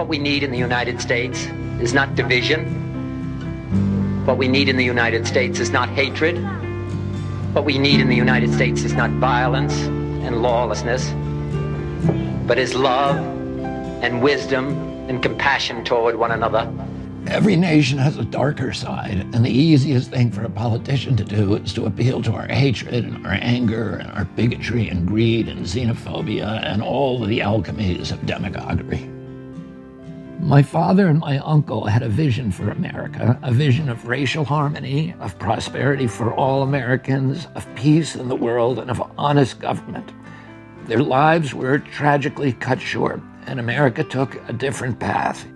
What we need in the United States is not division. What we need in the United States is not hatred. What we need in the United States is not violence and lawlessness, but is love and wisdom and compassion toward one another. Every nation has a darker side, and the easiest thing for a politician to do is to appeal to our hatred and our anger and our bigotry and greed and xenophobia and all the alchemies of demagoguery. My father and my uncle had a vision for America, a vision of racial harmony, of prosperity for all Americans, of peace in the world, and of honest government. Their lives were tragically cut short, and America took a different path.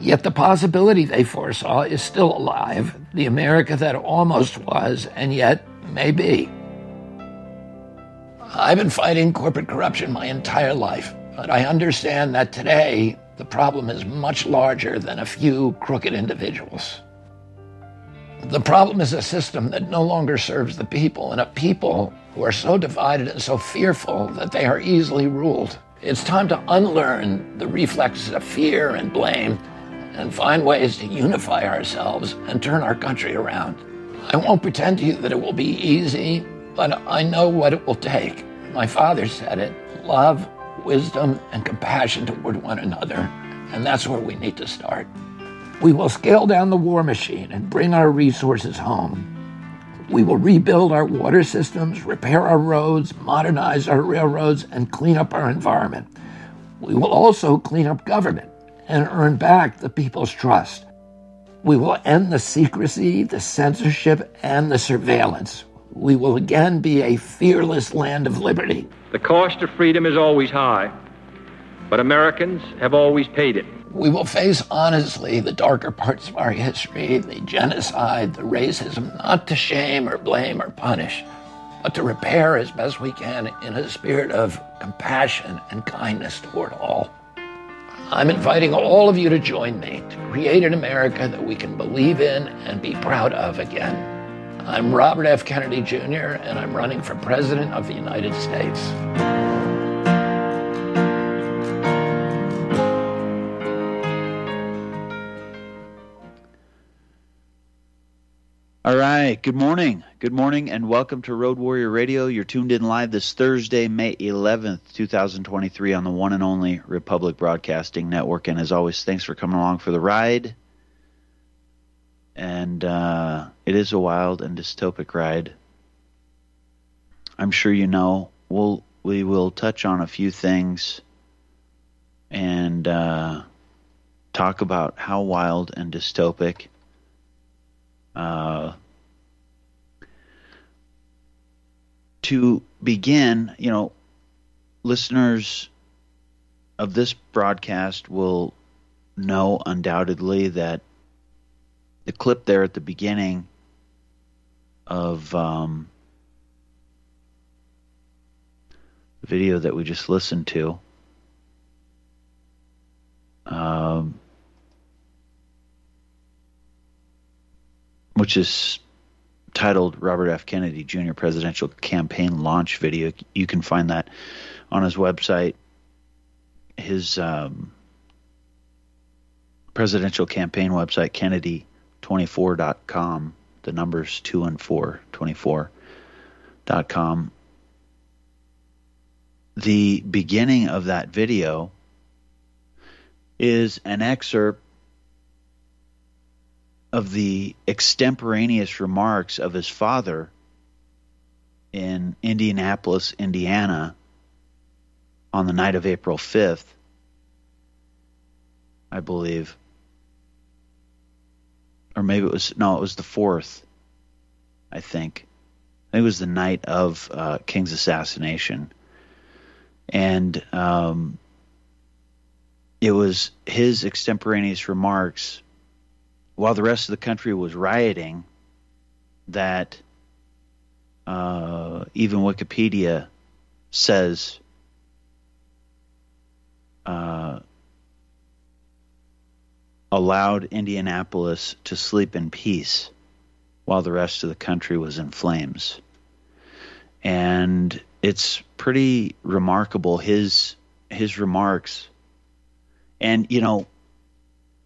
Yet the possibility they foresaw is still alive, the America that almost was, and yet may be. I've been fighting corporate corruption my entire life, but I understand that today the problem is much larger than a few crooked individuals. The problem is a system that no longer serves the people, and a people who are so divided and so fearful that they are easily ruled. It's time to unlearn the reflexes of fear and blame and find ways to unify ourselves and turn our country around. I won't pretend to you that it will be easy, but I know what it will take. My father said it love, wisdom, and compassion toward one another. And that's where we need to start. We will scale down the war machine and bring our resources home. We will rebuild our water systems, repair our roads, modernize our railroads, and clean up our environment. We will also clean up government and earn back the people's trust. We will end the secrecy, the censorship, and the surveillance. We will again be a fearless land of liberty. The cost of freedom is always high, but Americans have always paid it. We will face honestly the darker parts of our history, the genocide, the racism, not to shame or blame or punish, but to repair as best we can in a spirit of compassion and kindness toward all. I'm inviting all of you to join me to create an America that we can believe in and be proud of again. I'm Robert F. Kennedy Jr., and I'm running for President of the United States. All right. Good morning. Good morning, and welcome to Road Warrior Radio. You're tuned in live this Thursday, May 11th, 2023, on the one and only Republic Broadcasting Network. And as always, thanks for coming along for the ride and uh, it is a wild and dystopic ride. I'm sure you know. We'll we will touch on a few things and uh, talk about how wild and dystopic. Uh, to begin, you know, listeners of this broadcast will know undoubtedly that the clip there at the beginning of um, the video that we just listened to. Um, which is titled Robert F. Kennedy Jr. Presidential Campaign Launch Video. You can find that on his website. His um, presidential campaign website, Kennedy 24.com. The numbers 2 and 4, 24.com. The beginning of that video is an excerpt of the extemporaneous remarks of his father in Indianapolis, Indiana, on the night of April 5th, I believe or maybe it was no, it was the fourth. I think. I think it was the night of uh, King's assassination, and um, it was his extemporaneous remarks while the rest of the country was rioting that uh, even Wikipedia says uh, allowed Indianapolis to sleep in peace while the rest of the country was in flames. And it's pretty remarkable his his remarks And, you know,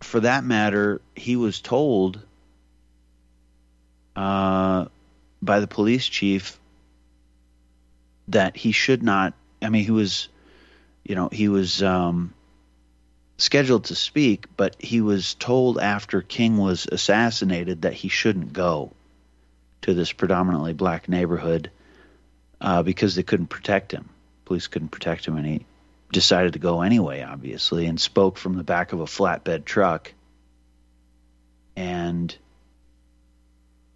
for that matter, he was told uh, by the police chief that he should not. I mean, he was, you know, he was um, scheduled to speak, but he was told after King was assassinated that he shouldn't go to this predominantly black neighborhood uh, because they couldn't protect him. Police couldn't protect him, and he decided to go anyway, obviously, and spoke from the back of a flatbed truck and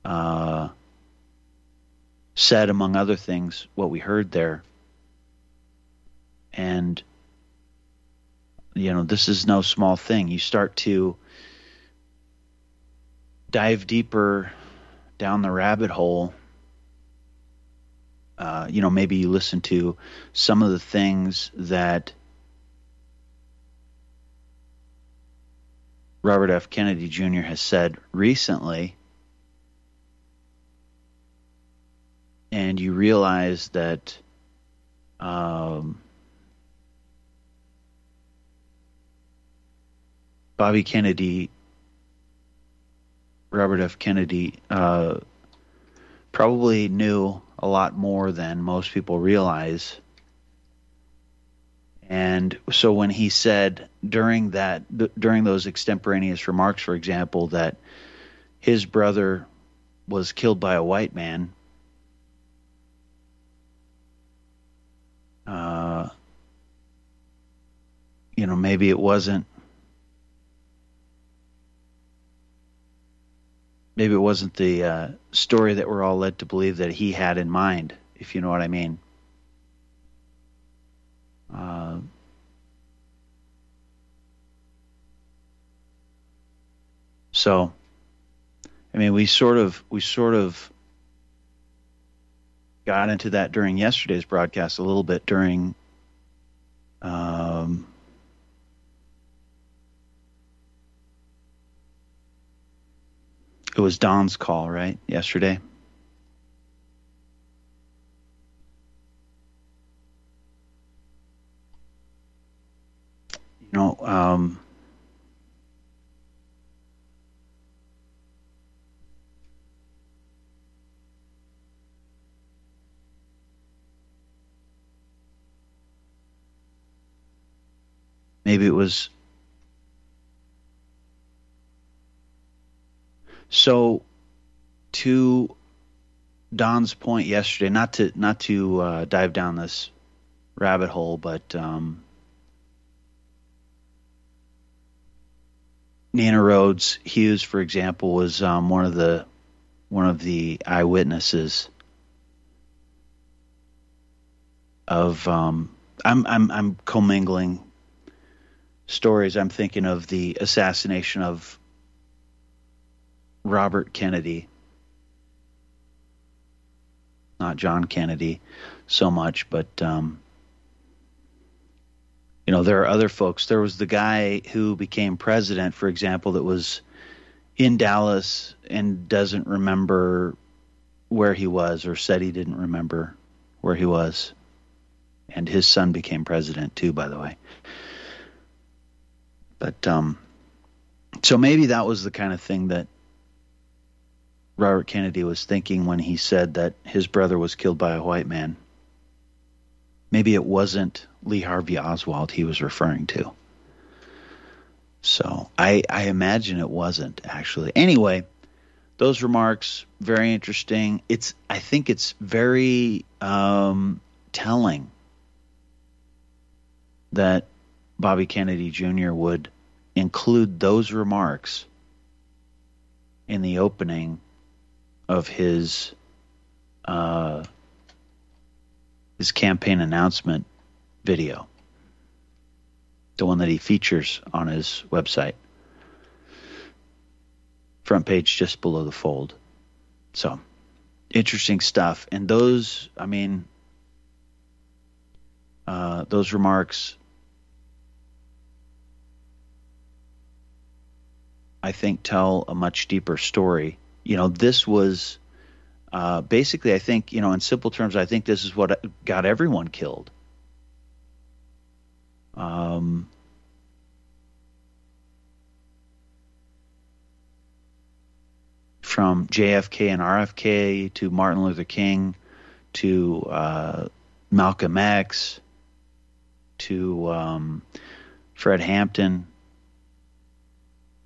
uh, said, among other things, what we heard there. And, you know, this is no small thing. You start to dive deeper down the rabbit hole uh, you know, maybe you listen to some of the things that Robert F. Kennedy Jr. has said recently, and you realize that um, Bobby Kennedy, Robert F. Kennedy, uh, probably knew a lot more than most people realize. And so when he said during that during those extemporaneous remarks, for example, that his brother was killed by a white man, uh, you know, maybe it wasn't maybe it wasn't the uh, story that we're all led to believe that he had in mind, if you know what I mean. Uh, so, I mean, we sort of we sort of got into that during yesterday's broadcast a little bit during um, It was Don's call, right? Yesterday. You know, um, maybe it was So, to Don's point yesterday, not to not to uh, dive down this rabbit hole, but um, Nina Rhodes Hughes, for example, was um, one of the one of the eyewitnesses of. Um, I'm I'm I'm commingling stories. I'm thinking of the assassination of Robert Kennedy, not John Kennedy so much, but um, you know there are other folks. There was the guy who became president, for example, that was in Dallas and doesn't remember where he was, or said he didn't remember where he was, and his son became president too, by the way. But um, so maybe that was the kind of thing that Robert Kennedy was thinking when he said that his brother was killed by a white man. Maybe it wasn't Lee Harvey Oswald he was referring to. So I, I imagine it wasn't actually. Anyway, those remarks very interesting. It's I think it's very um, telling that Bobby Kennedy Jr. would include those remarks in the opening of his uh, his campaign announcement video, the one that he features on his website, front page just below the fold. So interesting stuff, and those, I mean, uh, those remarks. I think tell a much deeper story you know, this was uh, basically, I think, you know, in simple terms, I think this is what got everyone killed. Um, from JFK and RFK to Martin Luther King to uh, Malcolm X to um, Fred Hampton,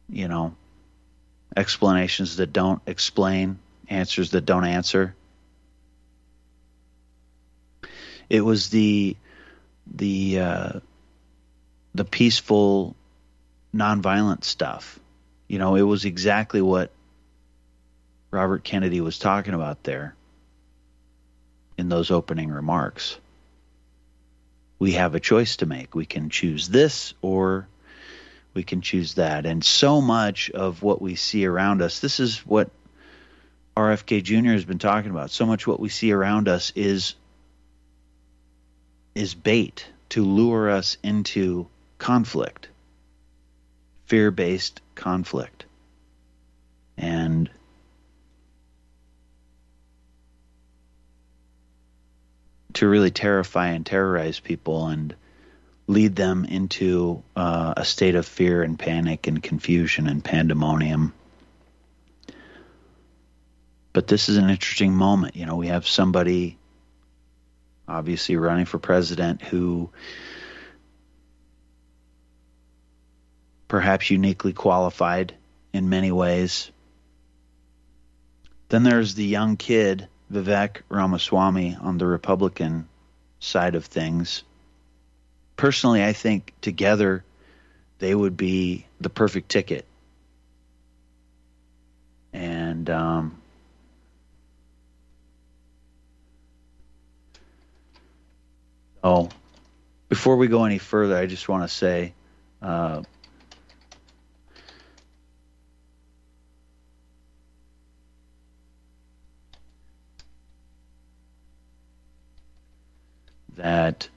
you know, explanations that don't explain, answers that don't answer. It was the the uh, the peaceful, nonviolent stuff. You know, it was exactly what Robert Kennedy was talking about there in those opening remarks. We have a choice to make. We can choose this or we can choose that. And so much of what we see around us, this is what RFK Jr. has been talking about. So much what we see around us is is bait to lure us into conflict, fear-based conflict. And to really terrify and terrorize people and lead them into uh, a state of fear and panic and confusion and pandemonium. But this is an interesting moment. You know, we have somebody obviously running for president who perhaps uniquely qualified in many ways. Then there's the young kid Vivek Ramaswamy on the Republican side of things. Personally, I think together they would be the perfect ticket. And um, oh, before we go any further, I just want to say uh, that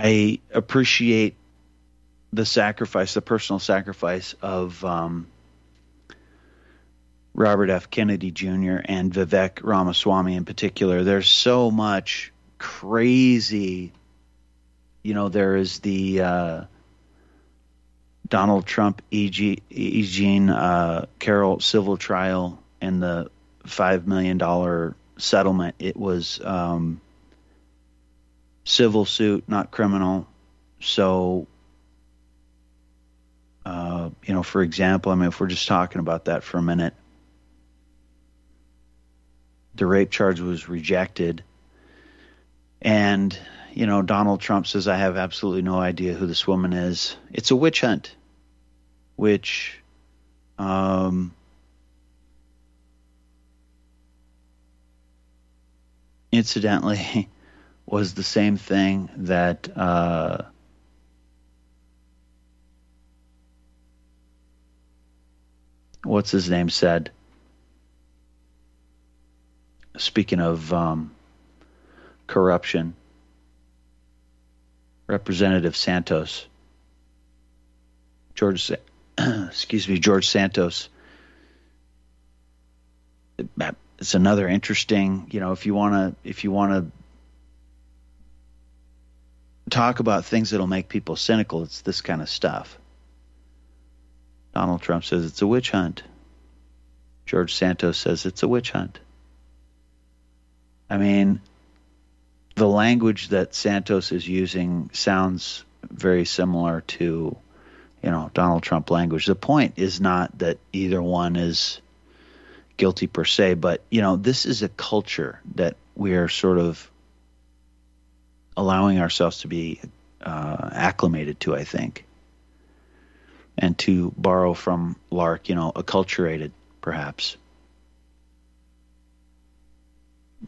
I appreciate the sacrifice, the personal sacrifice of um, Robert F. Kennedy Jr. and Vivek Ramaswamy in particular. There's so much crazy, you know, there is the uh, Donald Trump, E.G. Jean uh, Carroll civil trial and the five million dollar settlement. It was um, civil suit, not criminal. So, uh, you know, for example, I mean, if we're just talking about that for a minute, the rape charge was rejected, and you know, Donald Trump says, I have absolutely no idea who this woman is. It's a witch hunt, which um, incidentally was the same thing that uh, what's his name said. Speaking of um, corruption, Representative Santos, George, excuse me, George Santos it's another interesting, you know, if you want to if you want to talk about things that'll make people cynical, it's this kind of stuff. Donald Trump says it's a witch hunt. George Santos says it's a witch hunt. I mean, the language that Santos is using sounds very similar to, you know, Donald Trump language. The point is not that either one is guilty per se, but you know, this is a culture that we are sort of allowing ourselves to be uh, acclimated to, I think, and to borrow from Lark, you know, acculturated perhaps.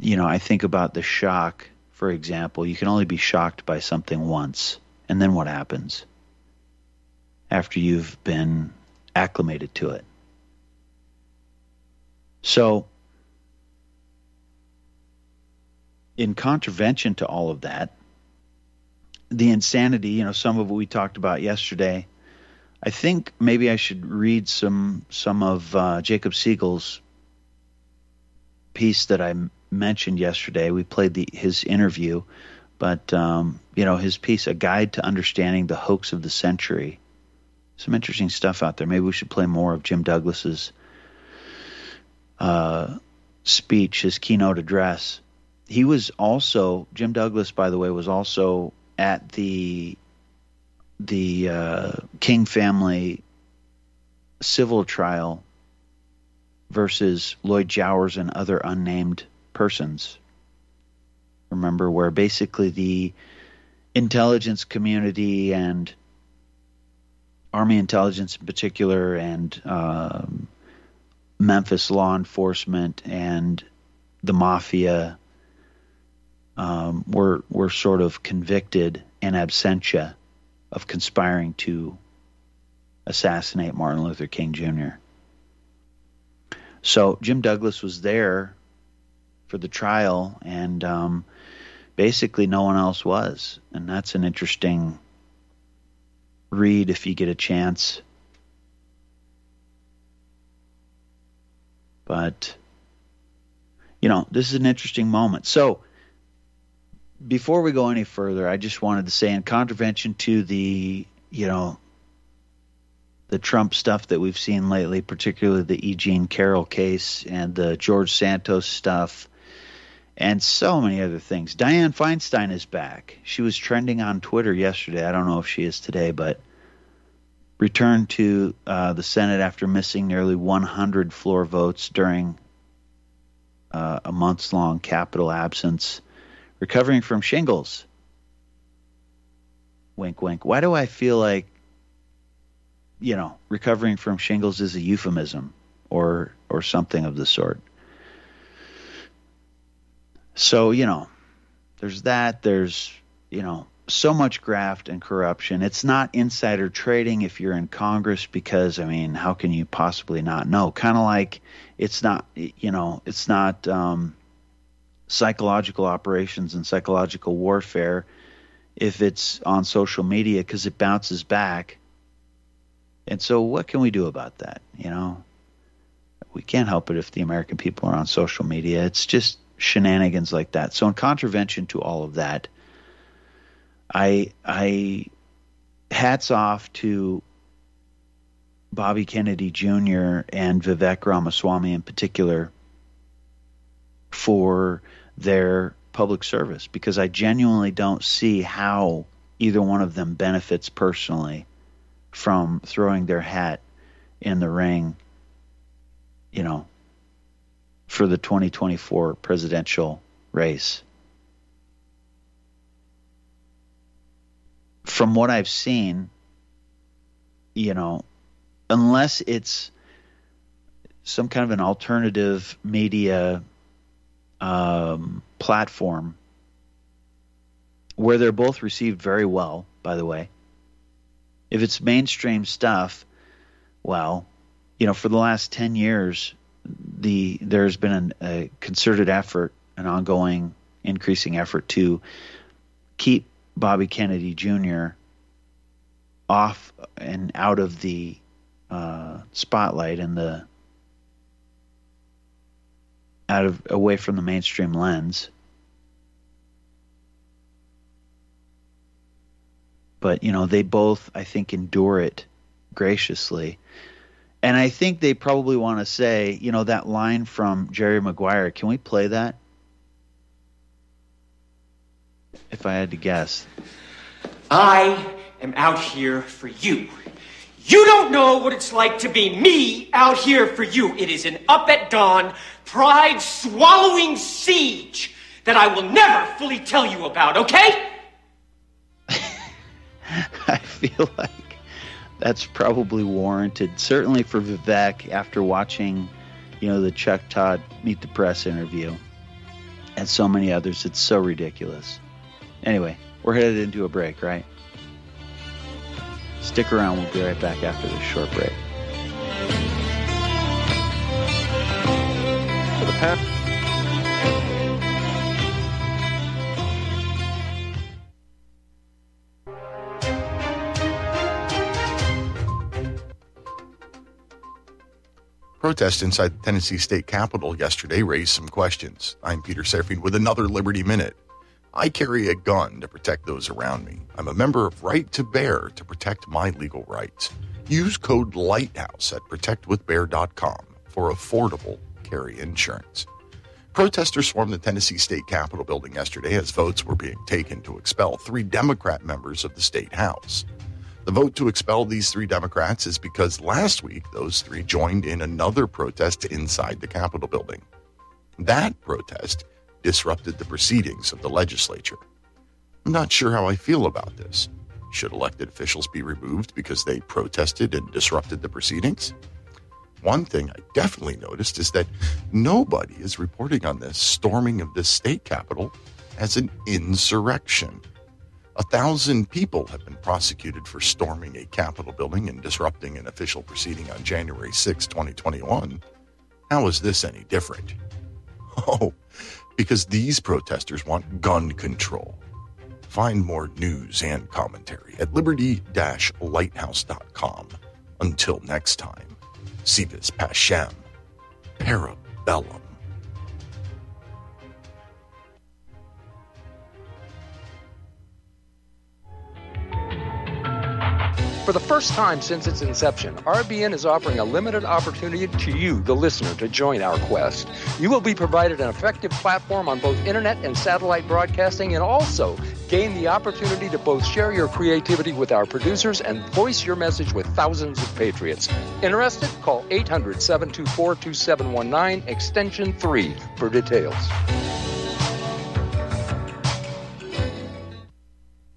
You know, I think about the shock, for example. You can only be shocked by something once, and then what happens after you've been acclimated to it? So, in contravention to all of that, the insanity, you know, some of what we talked about yesterday, I think maybe I should read some some of uh, Jacob Siegel's piece that I mentioned yesterday. We played the, his interview But um, you know, his piece, "A Guide to Understanding the Hoax of the Century," some interesting stuff out there. Maybe we should play more of Jim Douglass's uh, speech, his keynote address. He was also Jim Douglass, by the way, was also at the the uh, King family civil trial versus Lloyd Jowers and other unnamed persons. Remember, where basically the intelligence community and Army intelligence in particular, and um, Memphis law enforcement and the mafia um, were were sort of convicted in absentia of conspiring to assassinate Martin Luther King Jr. So Jim Douglass was there for the trial, and um, basically no one else was. And that's an interesting read if you get a chance. But, you know, this is an interesting moment. So, before we go any further, I just wanted to say, in contravention to the, you know, the Trump stuff that we've seen lately, particularly the E. Jean Carroll case and the George Santos stuff, and so many other things. Dianne Feinstein is back. She was trending on Twitter yesterday. I don't know if she is today, but returned to uh, the Senate after missing nearly 100 floor votes during uh, a months long Capitol absence, recovering from shingles. Wink, wink. Why do I feel like, you know, recovering from shingles is a euphemism or or something of the sort? So, you know, there's that. There's, you know, so much graft and corruption. It's not insider trading if you're in Congress because, I mean, how can you possibly not know? Kind of like it's not, you know, it's not um, psychological operations and psychological warfare if it's on social media because it bounces back. And so, what can we do about that? You know, we can't help it if the American people are on social media. It's just shenanigans like that. So in contravention to all of that, I I hats off to Bobby Kennedy Jr. and Vivek Ramaswamy in particular for their public service because I genuinely don't see how either one of them benefits personally from throwing their hat in the ring, you know, for the 2024 presidential race. From what I've seen, you know, unless it's some kind of an alternative media um, platform where they're both received very well, by the way. If it's mainstream stuff, well, you know, for the last 10 years, the there's been an, a concerted effort, an ongoing, increasing effort to keep Bobby Kennedy Jr. off and out of the uh, spotlight and the out of away from the mainstream lens. But you know, they both I think endure it graciously. And I think they probably want to say, you know, that line from Jerry Maguire. Can we play that? If I had to guess. I am out here for you. You don't know what it's like to be me out here for you. It is an up at dawn, pride swallowing siege that I will never fully tell you about, okay? I feel like that's probably warranted. Certainly for Vivek, after watching, you know, the Chuck Todd Meet the Press interview, and so many others, it's so ridiculous. Anyway, we're headed into a break, right? Stick around. We'll be right back after this short break. Protests inside the Tennessee state capitol yesterday raised some questions. I'm Peter Serafine with another Liberty Minute. I carry a gun to protect those around me. I'm a member of Right to Bear to protect my legal rights. Use code LIGHTHOUSE at protectwithbear.com for affordable carry insurance. Protesters swarmed the Tennessee State Capitol building yesterday as votes were being taken to expel three Democrat members of the state House. The vote to expel these three Democrats is because last week those three joined in another protest inside the Capitol building. That protest disrupted the proceedings of the legislature. I'm not sure how I feel about this. Should elected officials be removed because they protested and disrupted the proceedings? One thing I definitely noticed is that nobody is reporting on this storming of the state capitol as an insurrection. A thousand people have been prosecuted for storming a Capitol building and disrupting an official proceeding on January 6, 2021. How is this any different? Oh, because these protesters want gun control. Find more news and commentary at liberty lighthouse.com. Until next time, Vis pacem, parabellum. For the first time since its inception, RBN is offering a limited opportunity to you, the listener, to join our quest. You will be provided an effective platform on both internet and satellite broadcasting and also gain the opportunity to both share your creativity with our producers and voice your message with thousands of patriots. Interested? Call 800 724 2719, extension 3 for details.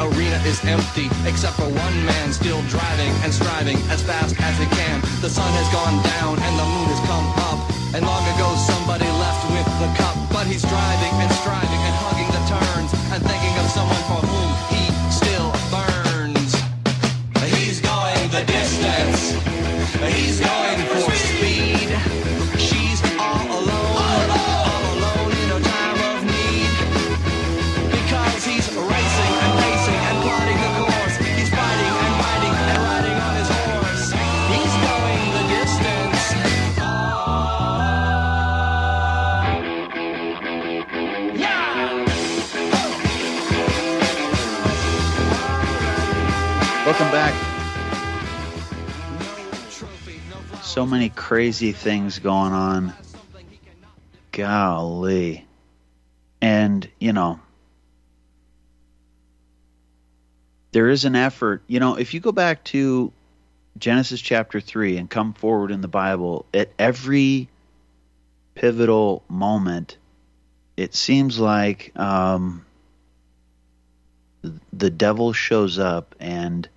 arena is empty, except for one man still driving and striving as fast as he can. The sun has gone down and the moon has come up. And long ago somebody left with the cup. But he's driving Welcome back. So many crazy things going on. Golly. And, you know, there is an effort. You know, if you go back to Genesis chapter 3 and come forward in the Bible, at every pivotal moment, it seems like um, the devil shows up and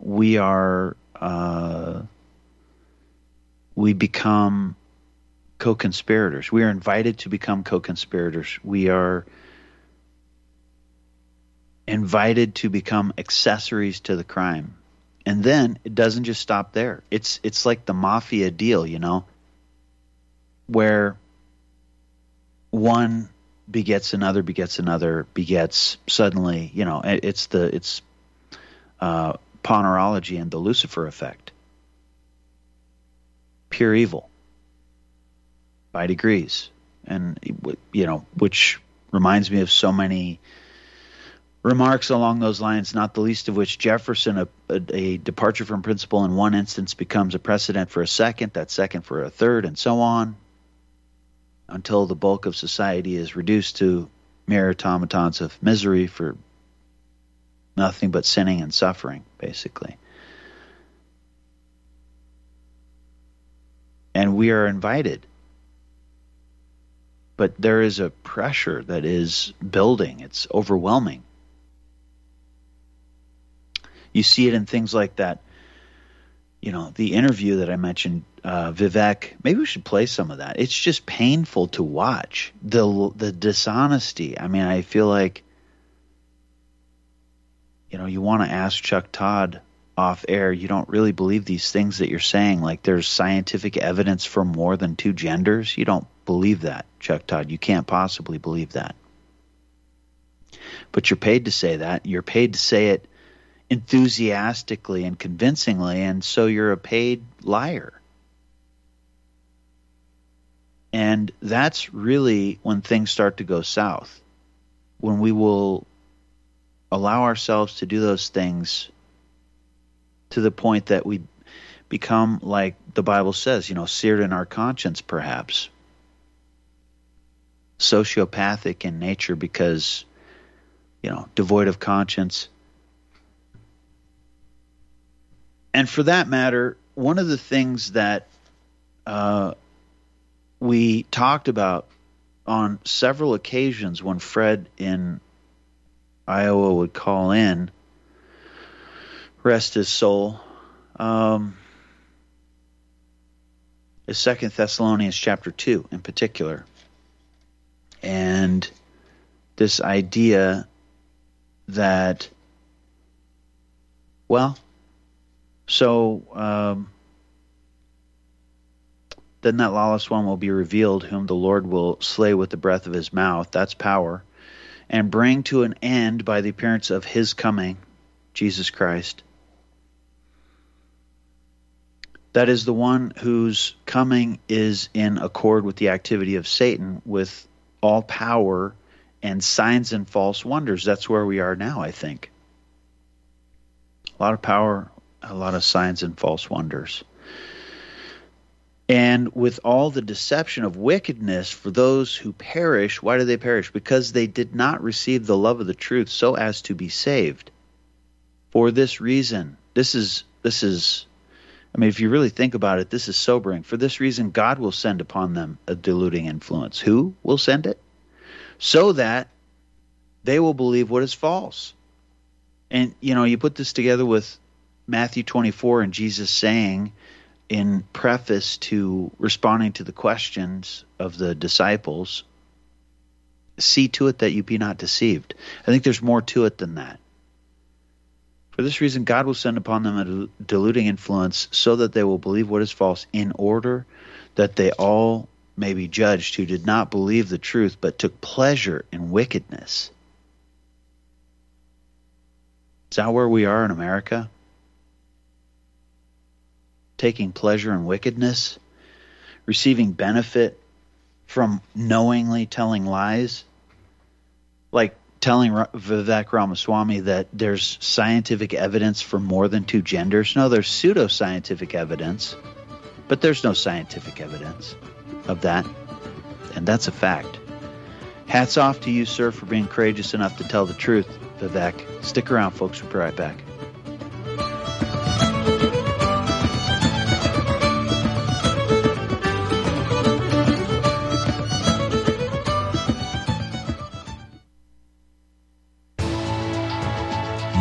we are uh, we become co-conspirators. We are invited to become co-conspirators. We are invited to become accessories to the crime. And then it doesn't just stop there. It's it's like the mafia deal you know where one begets another, begets another, begets suddenly. You know, it's the it's uh, ponerology and the Lucifer effect. Pure evil by degrees, and you know, which reminds me of so many remarks along those lines, not the least of which Jefferson, a, a, a, departure from principle in one instance becomes a precedent for a second, that second for a third, and so on, until the bulk of society is reduced to mere automatons of misery for nothing but sinning and suffering, basically. And we are invited but there is a pressure that is building. It's overwhelming. You see it in things like that. You know, the interview that I mentioned, uh, Vivek. Maybe we should play some of that. It's just painful to watch the the dishonesty. I mean, I feel like you know you want to ask Chuck Todd off air. You don't really believe these things that you're saying. Like there's scientific evidence for more than two genders. You don't believe that, Chuck Todd. You can't possibly believe that. But you're paid to say that. You're paid to say it enthusiastically and convincingly, and so you're a paid liar. And that's really when things start to go south. When we will allow ourselves to do those things to the point that we become like the Bible says, you know, seared in our conscience, perhaps sociopathic in nature because, you know, devoid of conscience. And for that matter, one of the things that uh, we talked about on several occasions when Fred in Iowa would call in, rest his soul, um, is Second Thessalonians chapter two in particular and this idea that, well, so um, then that lawless one will be revealed, whom the Lord will slay with the breath of his mouth. That's power. And bring to an end by the appearance of his coming, Jesus Christ. That is the one whose coming is in accord with the activity of Satan, with all power and signs and false wonders. That's where we are now, I think. A lot of power, a lot of signs and false wonders. And with all the deception of wickedness for those who perish, why do they perish? Because they did not receive the love of the truth so as to be saved. For this reason, this is this is I mean, if you really think about it, this is sobering. For this reason, God will send upon them a deluding influence. Who will send it? So that they will believe what is false. And, you know, you put this together with Matthew 24 and Jesus saying in preface to responding to the questions of the disciples, see to it that you be not deceived. I think there's more to it than that. For this reason, God will send upon them a deluding influence so that they will believe what is false, in order that they all may be judged who did not believe the truth but took pleasure in wickedness. Is that where we are in America? Taking pleasure in wickedness? Receiving benefit from knowingly telling lies? Like telling Vivek Ramaswamy that there's scientific evidence for more than two genders. No, there's pseudoscientific evidence, but there's no scientific evidence of that. And that's a fact. Hats off to you, sir, for being courageous enough to tell the truth, Vivek. Stick around, folks. We'll be right back.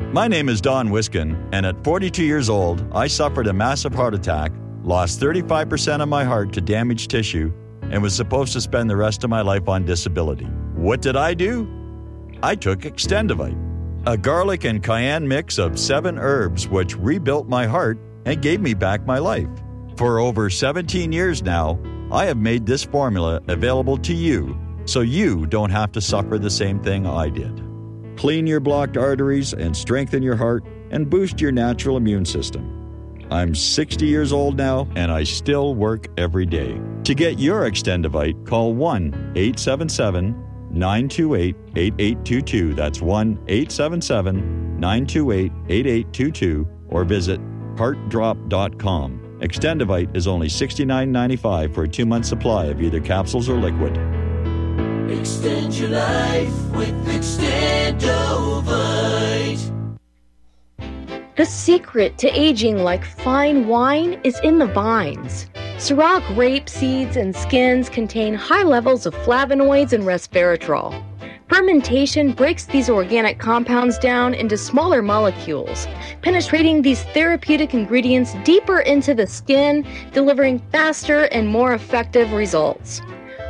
My name is Don Wiskin, and at 42 years old, I suffered a massive heart attack, lost 35% of my heart to damaged tissue, and was supposed to spend the rest of my life on disability. What did I do? I took Extendivite, a garlic and cayenne mix of seven herbs which rebuilt my heart and gave me back my life. For over 17 years now, I have made this formula available to you so you don't have to suffer the same thing I did. Clean your blocked arteries and strengthen your heart and boost your natural immune system. I'm 60 years old now and I still work every day. To get your Extendivite, call 1 877 928 8822. That's 1 877 928 8822 or visit heartdrop.com. Extendivite is only $69.95 for a two month supply of either capsules or liquid. Extend your life with Extendovite. The secret to aging like fine wine is in the vines. Syrah grape seeds and skins contain high levels of flavonoids and resveratrol. Fermentation breaks these organic compounds down into smaller molecules, penetrating these therapeutic ingredients deeper into the skin, delivering faster and more effective results.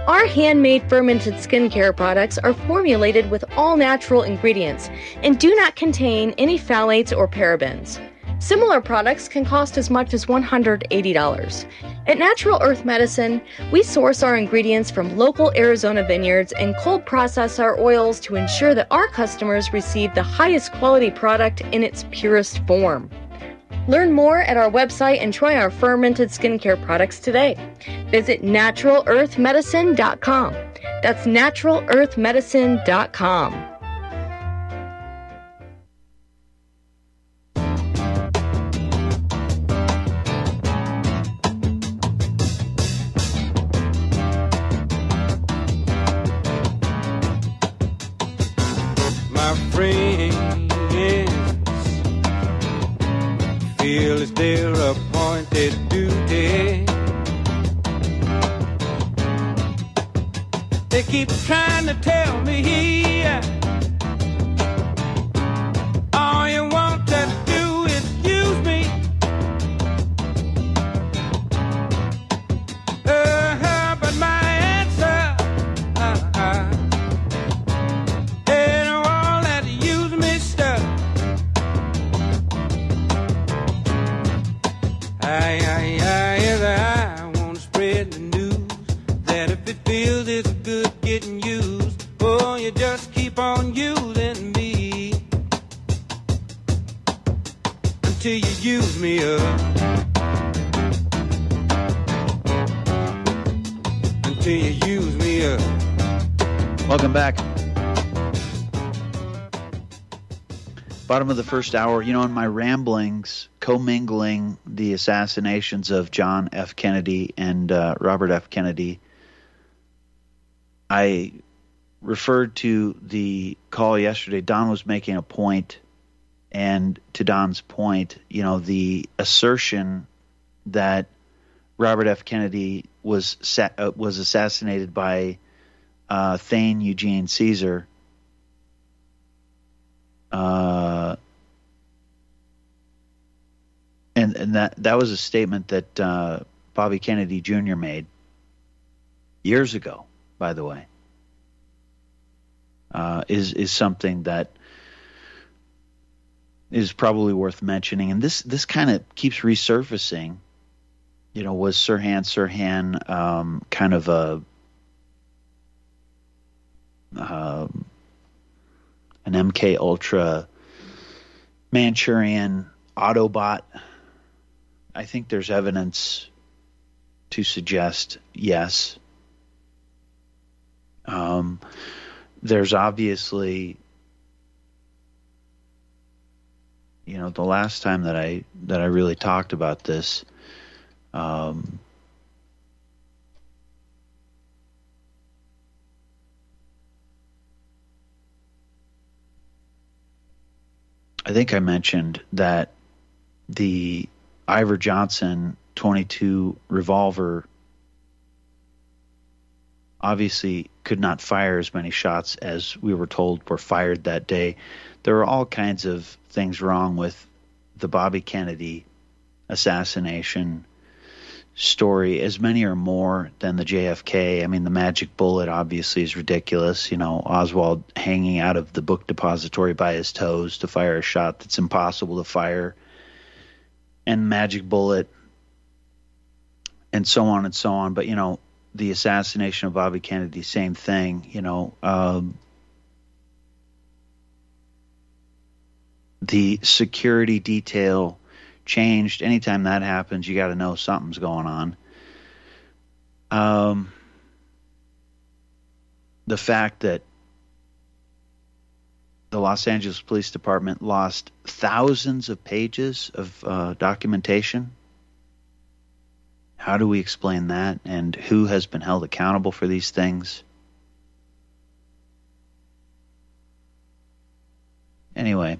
Our handmade fermented skincare products are formulated with all natural ingredients and do not contain any phthalates or parabens. Similar products can cost as much as $180. At Natural Earth Medicine, we source our ingredients from local Arizona vineyards and cold process our oils to ensure that our customers receive the highest quality product in its purest form. Learn more at our website and try our fermented skincare products today. Visit naturalearthmedicine.com. That's naturalearthmedicine.com. Bottom of the first hour, you know, in my ramblings, commingling the assassinations of John F. Kennedy and uh, Robert F. Kennedy, I referred to the call yesterday. Don was making a point, and to Don's point, you know, the assertion that Robert F. Kennedy was sa- uh, was assassinated by uh, Thane Eugene Cesar. Uh, and and that that was a statement that uh, Bobby Kennedy Jr. made years ago. By the way, uh, is is something that is probably worth mentioning, and this this kind of keeps resurfacing. You know, was Sirhan Sirhan um, kind of a um, an MK Ultra Manchurian Autobot? I think there's evidence to suggest yes. Um, there's obviously, you know, the last time that I that I really talked about this, um, I think I mentioned that the Iver Johnson 22 revolver obviously could not fire as many shots as we were told were fired that day. There were all kinds of things wrong with the Bobby Kennedy assassination story, as many or more than the JFK. I mean, the magic bullet obviously is ridiculous. You know, Oswald hanging out of the book depository by his toes to fire a shot that's impossible to fire. And magic bullet and so on and so on. But, you know, the assassination of Bobby Kennedy, same thing, you know. Um, the security detail changed. Anytime that happens, you got to know something's going on. Um, the fact that the Los Angeles Police Department lost thousands of pages of uh, documentation. How do we explain that? And who has been held accountable for these things? Anyway,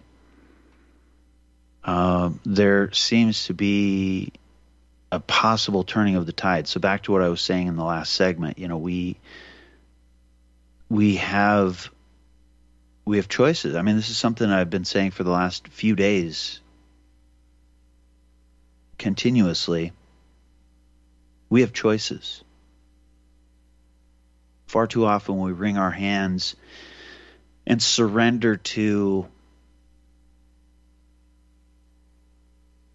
uh, there seems to be a possible turning of the tide. So back to what I was saying in the last segment, you know, we we have we have choices. I mean, this is something I've been saying for the last few days continuously. We have choices. Far too often we wring our hands and surrender to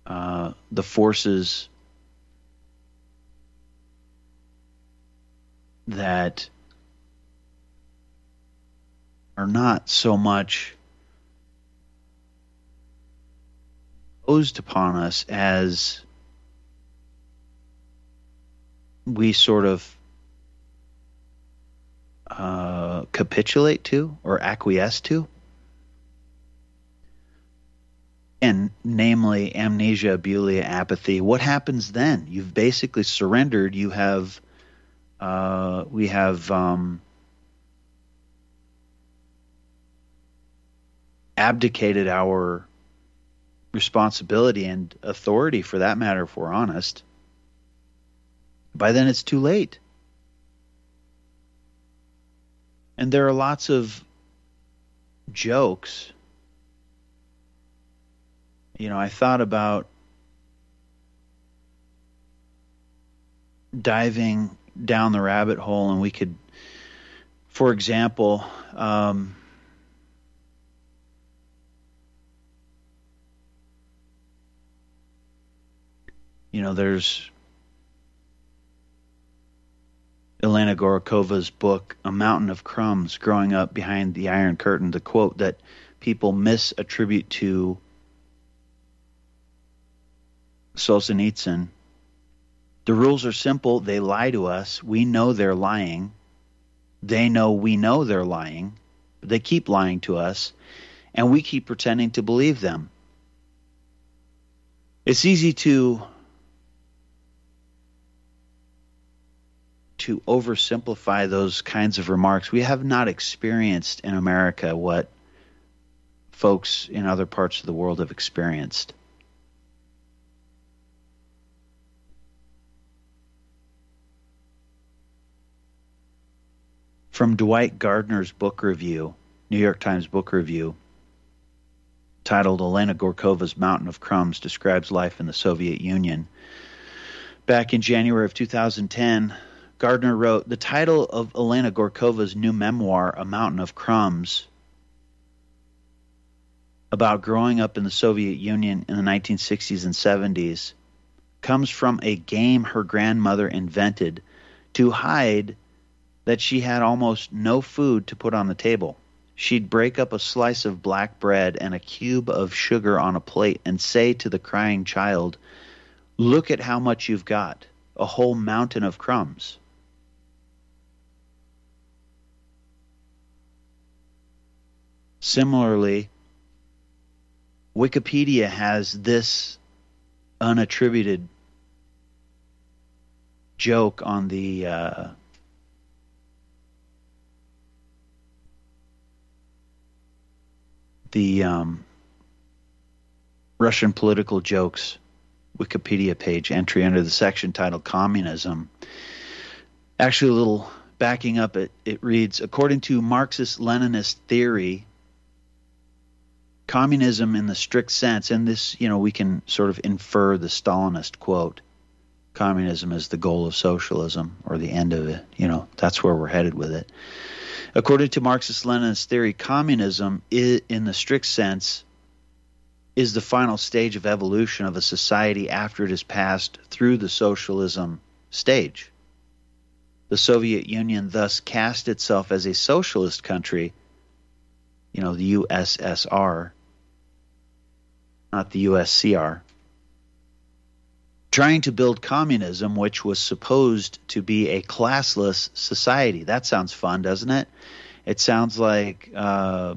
uh, the forces that are not so much imposed upon us as we sort of uh, capitulate to or acquiesce to. And namely amnesia, abulia, apathy. What happens then? You've basically surrendered. You have, uh, we have um, abdicated our responsibility and authority, for that matter, if we're honest. By then, it's too late. And there are lots of jokes you know, I thought about diving down the rabbit hole, and we could, for example, um, you know, there's Elena Gorokhova's book, A Mountain of Crumbs Growing Up Behind the Iron Curtain, the quote that people misattribute to Solzhenitsyn. The rules are simple. They lie to us. We know they're lying. They know we know they're lying. They keep lying to us, and we keep pretending to believe them. It's easy to to oversimplify those kinds of remarks. We have not experienced in America what folks in other parts of the world have experienced. From Dwight Garner's book review, New York Times book review, titled Elena Gorokhova's Mountain of Crumbs Describes Life in the Soviet Union. Back in January of 2010, Gardner wrote The title of Elena Gorokhova's new memoir, A Mountain of Crumbs, about growing up in the Soviet Union in the 1960s and 70s comes from a game her grandmother invented to hide that she had almost no food to put on the table. She'd break up a slice of black bread and a cube of sugar on a plate and say to the crying child, Look at how much you've got a whole mountain of crumbs. Similarly, Wikipedia has this unattributed joke on the uh, the um, Russian political jokes Wikipedia page entry under the section titled Communism. Actually, a little backing up, it, it reads According to Marxist Leninist theory, communism in the strict sense, and this, you know, we can sort of infer the Stalinist quote communism is the goal of socialism or the end of it. You know, that's where we're headed with it. According to Marxist Leninist theory, communism, is, in the strict sense, is the final stage of evolution of a society after it has passed through the socialism stage. The Soviet Union thus cast itself as a socialist country, you know, the USSR, not the USCR, trying to build communism, which was supposed to be a classless society. That sounds fun, doesn't it? It sounds like uh,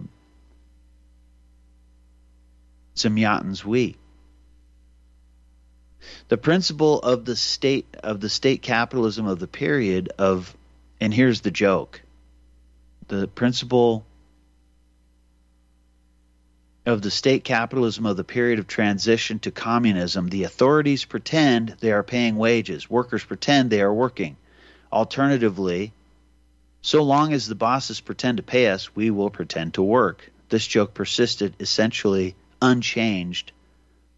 Zamyatin's we. The principle of the state of the state capitalism of the period of and here's the joke. The principle of the state capitalism of the period of transition to communism, the authorities pretend they are paying wages, workers pretend they are working. Alternatively, so long as the bosses pretend to pay us, we will pretend to work. This joke persisted essentially unchanged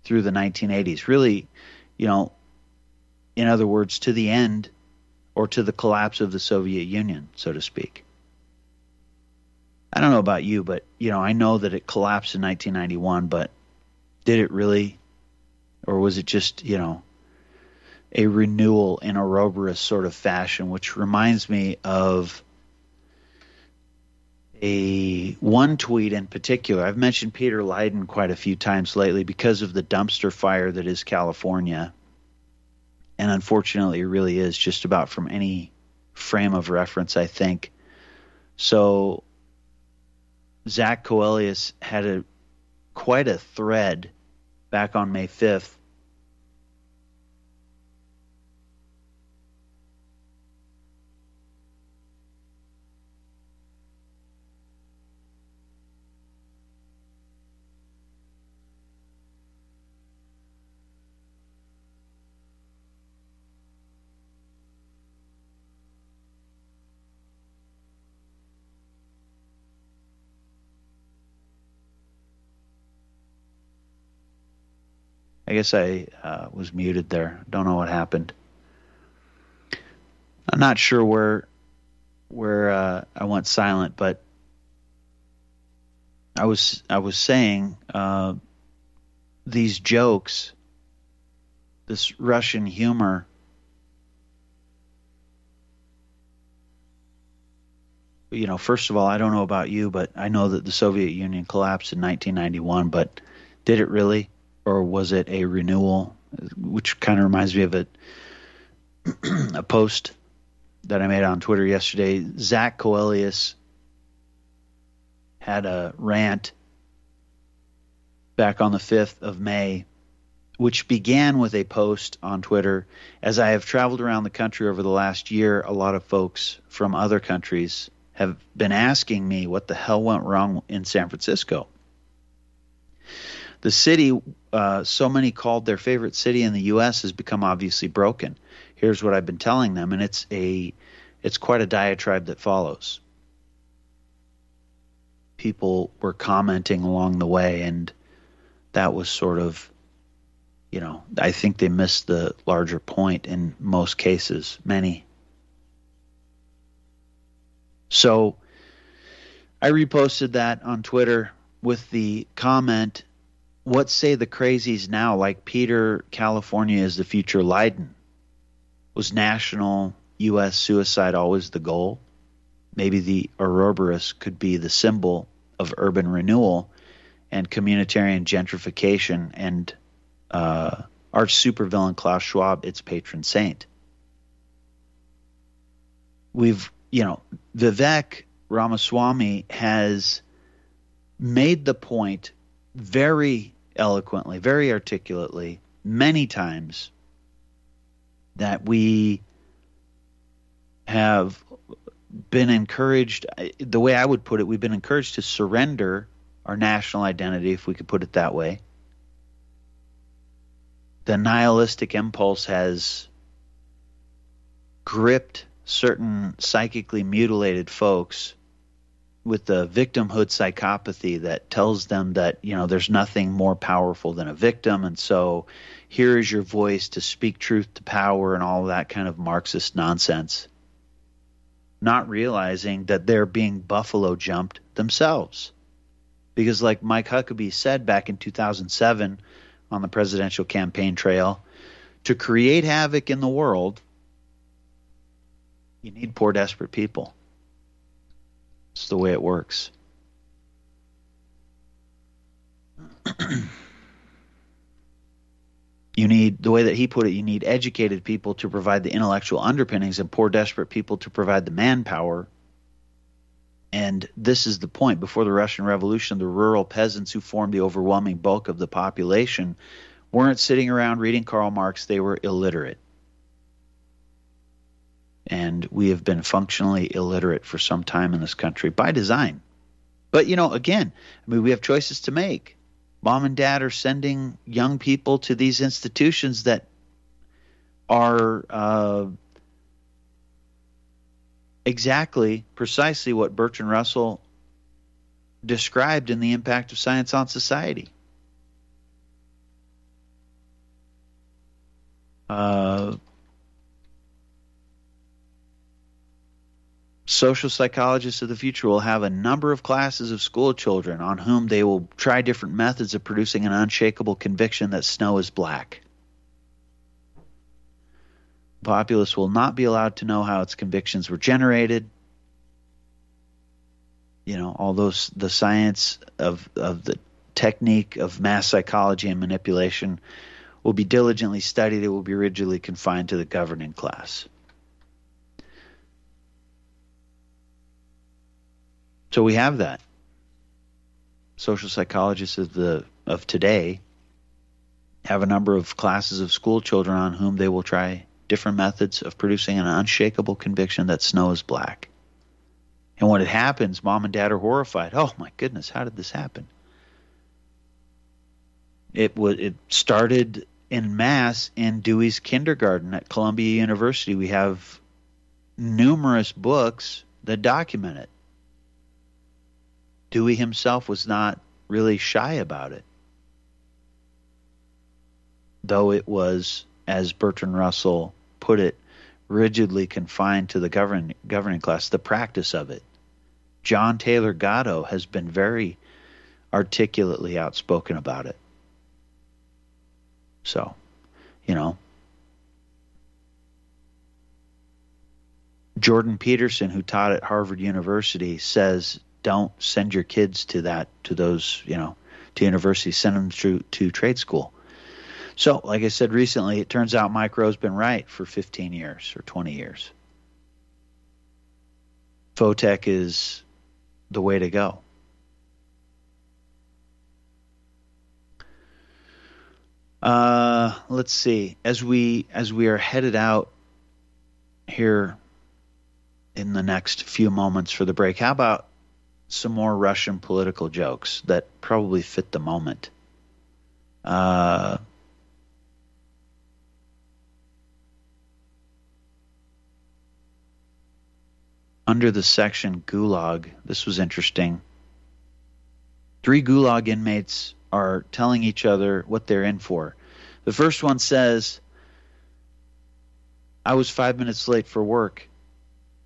through the 1980s. Really, you know, in other words, to the end or to the collapse of the Soviet Union, so to speak. I don't know about you, but you know, I know that it collapsed in 1991, but did it really or was it just, you know, a renewal in a Ouroboros sort of fashion, which reminds me of a one tweet in particular. I've mentioned Peter Leyden quite a few times lately because of the dumpster fire that is California. And unfortunately, it really is just about from any frame of reference, I think. So Zach Coelius had a quite a thread back on May 5th I guess I uh, was muted there. Don't know what happened. I'm not sure where where uh, I went silent, but I was I was saying uh, these jokes, this Russian humor. You know, first of all, I don't know about you, but I know that the Soviet Union collapsed in 1991. But did it really? Or was it a renewal? Which kind of reminds me of a a post that I made on Twitter yesterday. Zach Coelius had a rant back on the 5th of May, which began with a post on Twitter. As I have traveled around the country over the last year, a lot of folks from other countries have been asking me what the hell went wrong in San Francisco. The city uh, so many called their favorite city in the U.S. has become obviously broken. Here's what I've been telling them, and it's a it's quite a diatribe that follows. People were commenting along the way, and that was sort of, you know, I think they missed the larger point in most cases, many. So I reposted that on Twitter with the comment, What say the crazies now? Like Peter, California is the future Leyden. Was national U.S. suicide always the goal? Maybe the Ouroboros could be the symbol of urban renewal and communitarian gentrification and uh, arch supervillain Klaus Schwab, its patron saint. We've, you know, Vivek Ramaswamy has made the point very eloquently, very articulately, many times that we have been encouraged, the way I would put it, we've been encouraged to surrender our national identity, if we could put it that way. The nihilistic impulse has gripped certain psychically mutilated folks with the victimhood psychopathy that tells them that you know there's nothing more powerful than a victim. And so here is your voice to speak truth to power and all that kind of marxist nonsense not realizing that they're being buffalo jumped themselves. Because like Mike Huckabee said back in 2007 on the presidential campaign trail to create havoc in the world you need poor desperate people it's the way it works. you need the way that he put it you need educated people to provide the intellectual underpinnings and poor desperate people to provide the manpower. And this is the point. Before the russian revolution the rural peasants who formed the overwhelming bulk of the population weren't sitting around reading karl marx. They were illiterate and we have been functionally illiterate for some time in this country by design. But you know, again, I mean, we have choices to make. Mom and dad are sending young people to these institutions that are uh, exactly, precisely what Bertrand Russell described in the impact of science on society. Uh, Social psychologists of the future will have a number of classes of school children on whom they will try different methods of producing an unshakable conviction that snow is black. The populace will not be allowed to know how its convictions were generated. You know, all those the science of of the technique of mass psychology and manipulation will be diligently studied. It will be rigidly confined to the governing class. So we have that. Social psychologists of the of today have a number of classes of school children on whom they will try different methods of producing an unshakable conviction that snow is black. And when it happens, mom and dad are horrified. Oh my goodness, how did this happen? It was it started in mass in Dewey's kindergarten at Columbia University. We have numerous books that document it. Dewey himself was not really shy about it. Though it was, as Bertrand Russell put it, rigidly confined to the govern, governing class, the practice of it. John Taylor Gatto has been very articulately outspoken about it. So, you know, Jordan Peterson, who taught at Harvard University, says don't send your kids to that to those you know to universities send them to, to trade school. So like i said recently it turns out mike rowe's been right for 15 years or 20 years. Vo-tech is the way to go. Uh, let's see. As we as we are headed out here in the next few moments for the break how about some more Russian political jokes that probably fit the moment. Uh, under the section Gulag, this was interesting. Three Gulag inmates are telling each other what they're in for. The first one says, I was five minutes late for work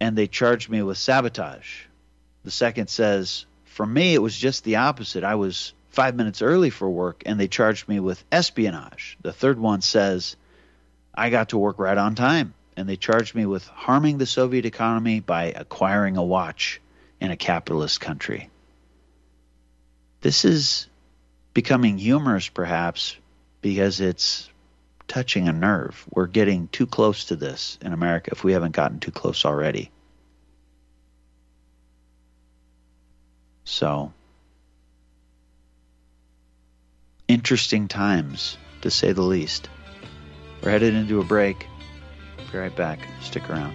and they charged me with sabotage. The second says, For me, it was just the opposite. I was five minutes early for work, and they charged me with espionage. The third one says I got to work right on time, and they charged me with harming the Soviet economy by acquiring a watch in a capitalist country. This is becoming humorous, perhaps, because it's touching a nerve. We're getting too close to this in America if we haven't gotten too close already. So, interesting times, to say the least. We're headed into a break. Be right back. Stick around.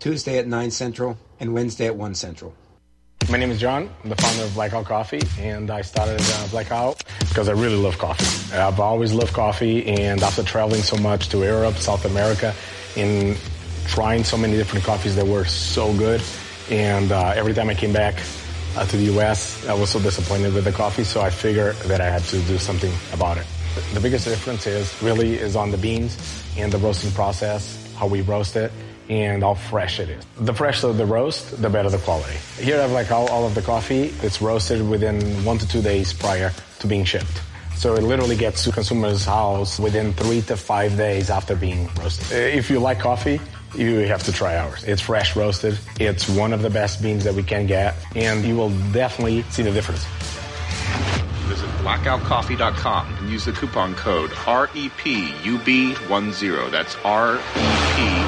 Tuesday at 9 Central and Wednesday at 1 Central. My name is John. I'm the founder of Blackout Coffee, and I started uh, Blackout because I really love coffee. I've always loved coffee, and after traveling so much to Europe, South America, and trying so many different coffees that were so good, and uh, every time I came back uh, to the U.S., I was so disappointed with the coffee, so I figured that I had to do something about it. The biggest difference is really is on the beans and the roasting process, how we roast it and how fresh it is. The fresher the roast, the better the quality. Here I have like all, all of the coffee. It's roasted within one to two days prior to being shipped. So it literally gets to consumers' house within three to five days after being roasted. Uh, if you like coffee, you have to try ours. It's fresh roasted. It's one of the best beans that we can get, and you will definitely see the difference. Visit blackoutcoffee.com and use the coupon code E REPUB10. That's E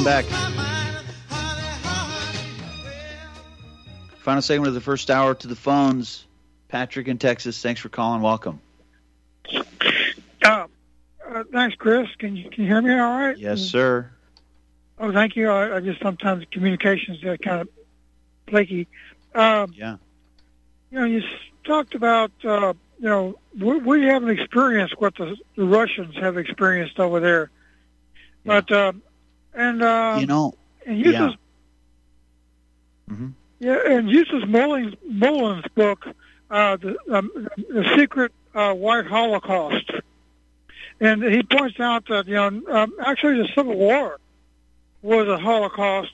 Welcome back. Final segment of the first hour to the phones. Patrick in Texas, thanks for calling. Welcome. Uh, uh, thanks, Chris. Can you can you hear me all right? Yes, sir. Oh, thank you. I, I just sometimes communications are kind of flaky. Um, yeah. You know, you talked about uh, you know we, we haven't experienced what the, the Russians have experienced over there, but um, and uh, you know, and Eustace, yeah. Mm-hmm. yeah, and Eustace Mullins, Mullins' book, uh, the, um, the Secret uh, White Holocaust, and he points out that you know um, actually the Civil War was a Holocaust,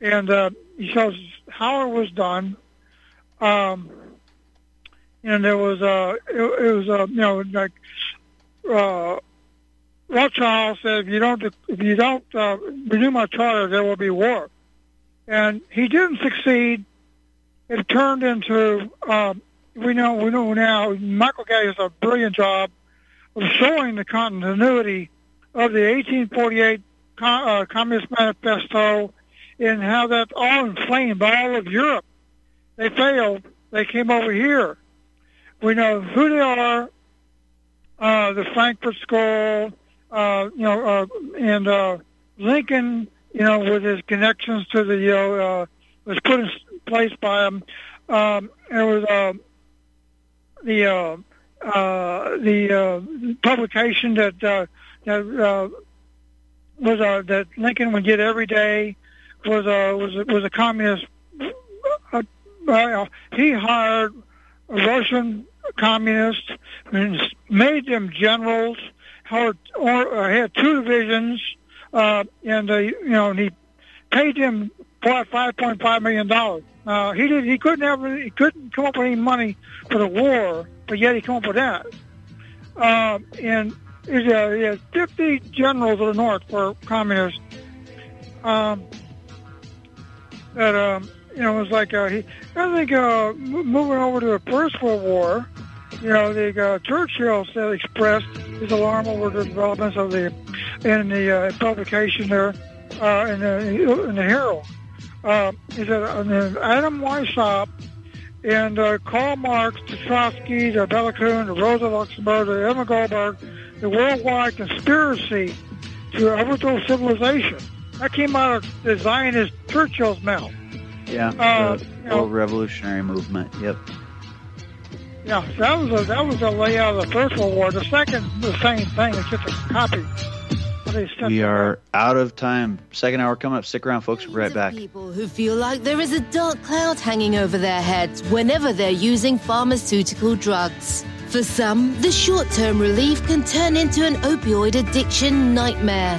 and uh, he shows how it was done. Um, and there was uh, it, it was uh, you know like uh, Rothschild said, if you don't if you don't uh, renew my charter, there will be war. And he didn't succeed. It turned into um, we know we know now. Michael Gay does a brilliant job of showing the continuity of the 1848 com- uh, Communist Manifesto and how that all inflamed all of Europe. They failed. They came over here. We know who they are. Uh, the Frankfurt School, uh, you know, uh, and uh, Lincoln, you know, with his connections to the, you know, uh, was put in place by him. Um, it was uh, the uh, uh, the uh, publication that uh, that uh, was uh, that Lincoln would get every day was a was a, was a communist. Uh, uh, he hired Russian communists and made them generals. Had, or, uh, had two divisions, uh, and uh, you know, and he paid them five point five million dollars. Uh, he did. He couldn't have. He couldn't come up with any money for the war, but yet he came up with that. Uh, and he had, he had 50 generals of the North were communists. Um, that um, you know, was like uh, he. I think uh, moving over to the First World War, you know, the uh, Churchill said expressed his alarm over the developments of the in the uh, publication there uh, in the in the Herald. Uh, he said uh, Adam Weishaupt and uh, Karl Marx, to Trotsky, to Bela Kun, to Rosa Luxemburg, to Emma Goldberg, the worldwide conspiracy to overthrow civilization. That came out of the Zionist Churchill's mouth. Yeah. Uh, the you know- Revolutionary Movement. Yep. Yeah, that was a, that was a layout of the First World War. The second, the same thing. It's just a copy. But they sent We are out of time. Second hour coming up. Stick around, folks. We'll be right back. People who feel like there is a dark cloud hanging over their heads whenever they're using pharmaceutical drugs. For some, the short term relief can turn into an opioid addiction nightmare.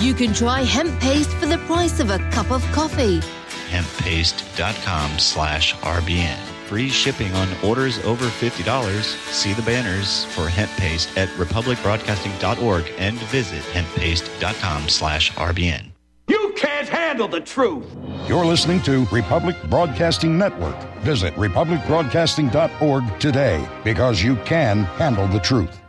You can try hemp paste for the price of a cup of coffee. hemppaste.com slash RBN. Free shipping on orders over $50. See the banners for hemp paste at republicbroadcasting.org and visit hemppaste.com slash RBN. You can't handle the truth. You're listening to Republic Broadcasting Network. Visit republicbroadcasting.org today because you can handle the truth.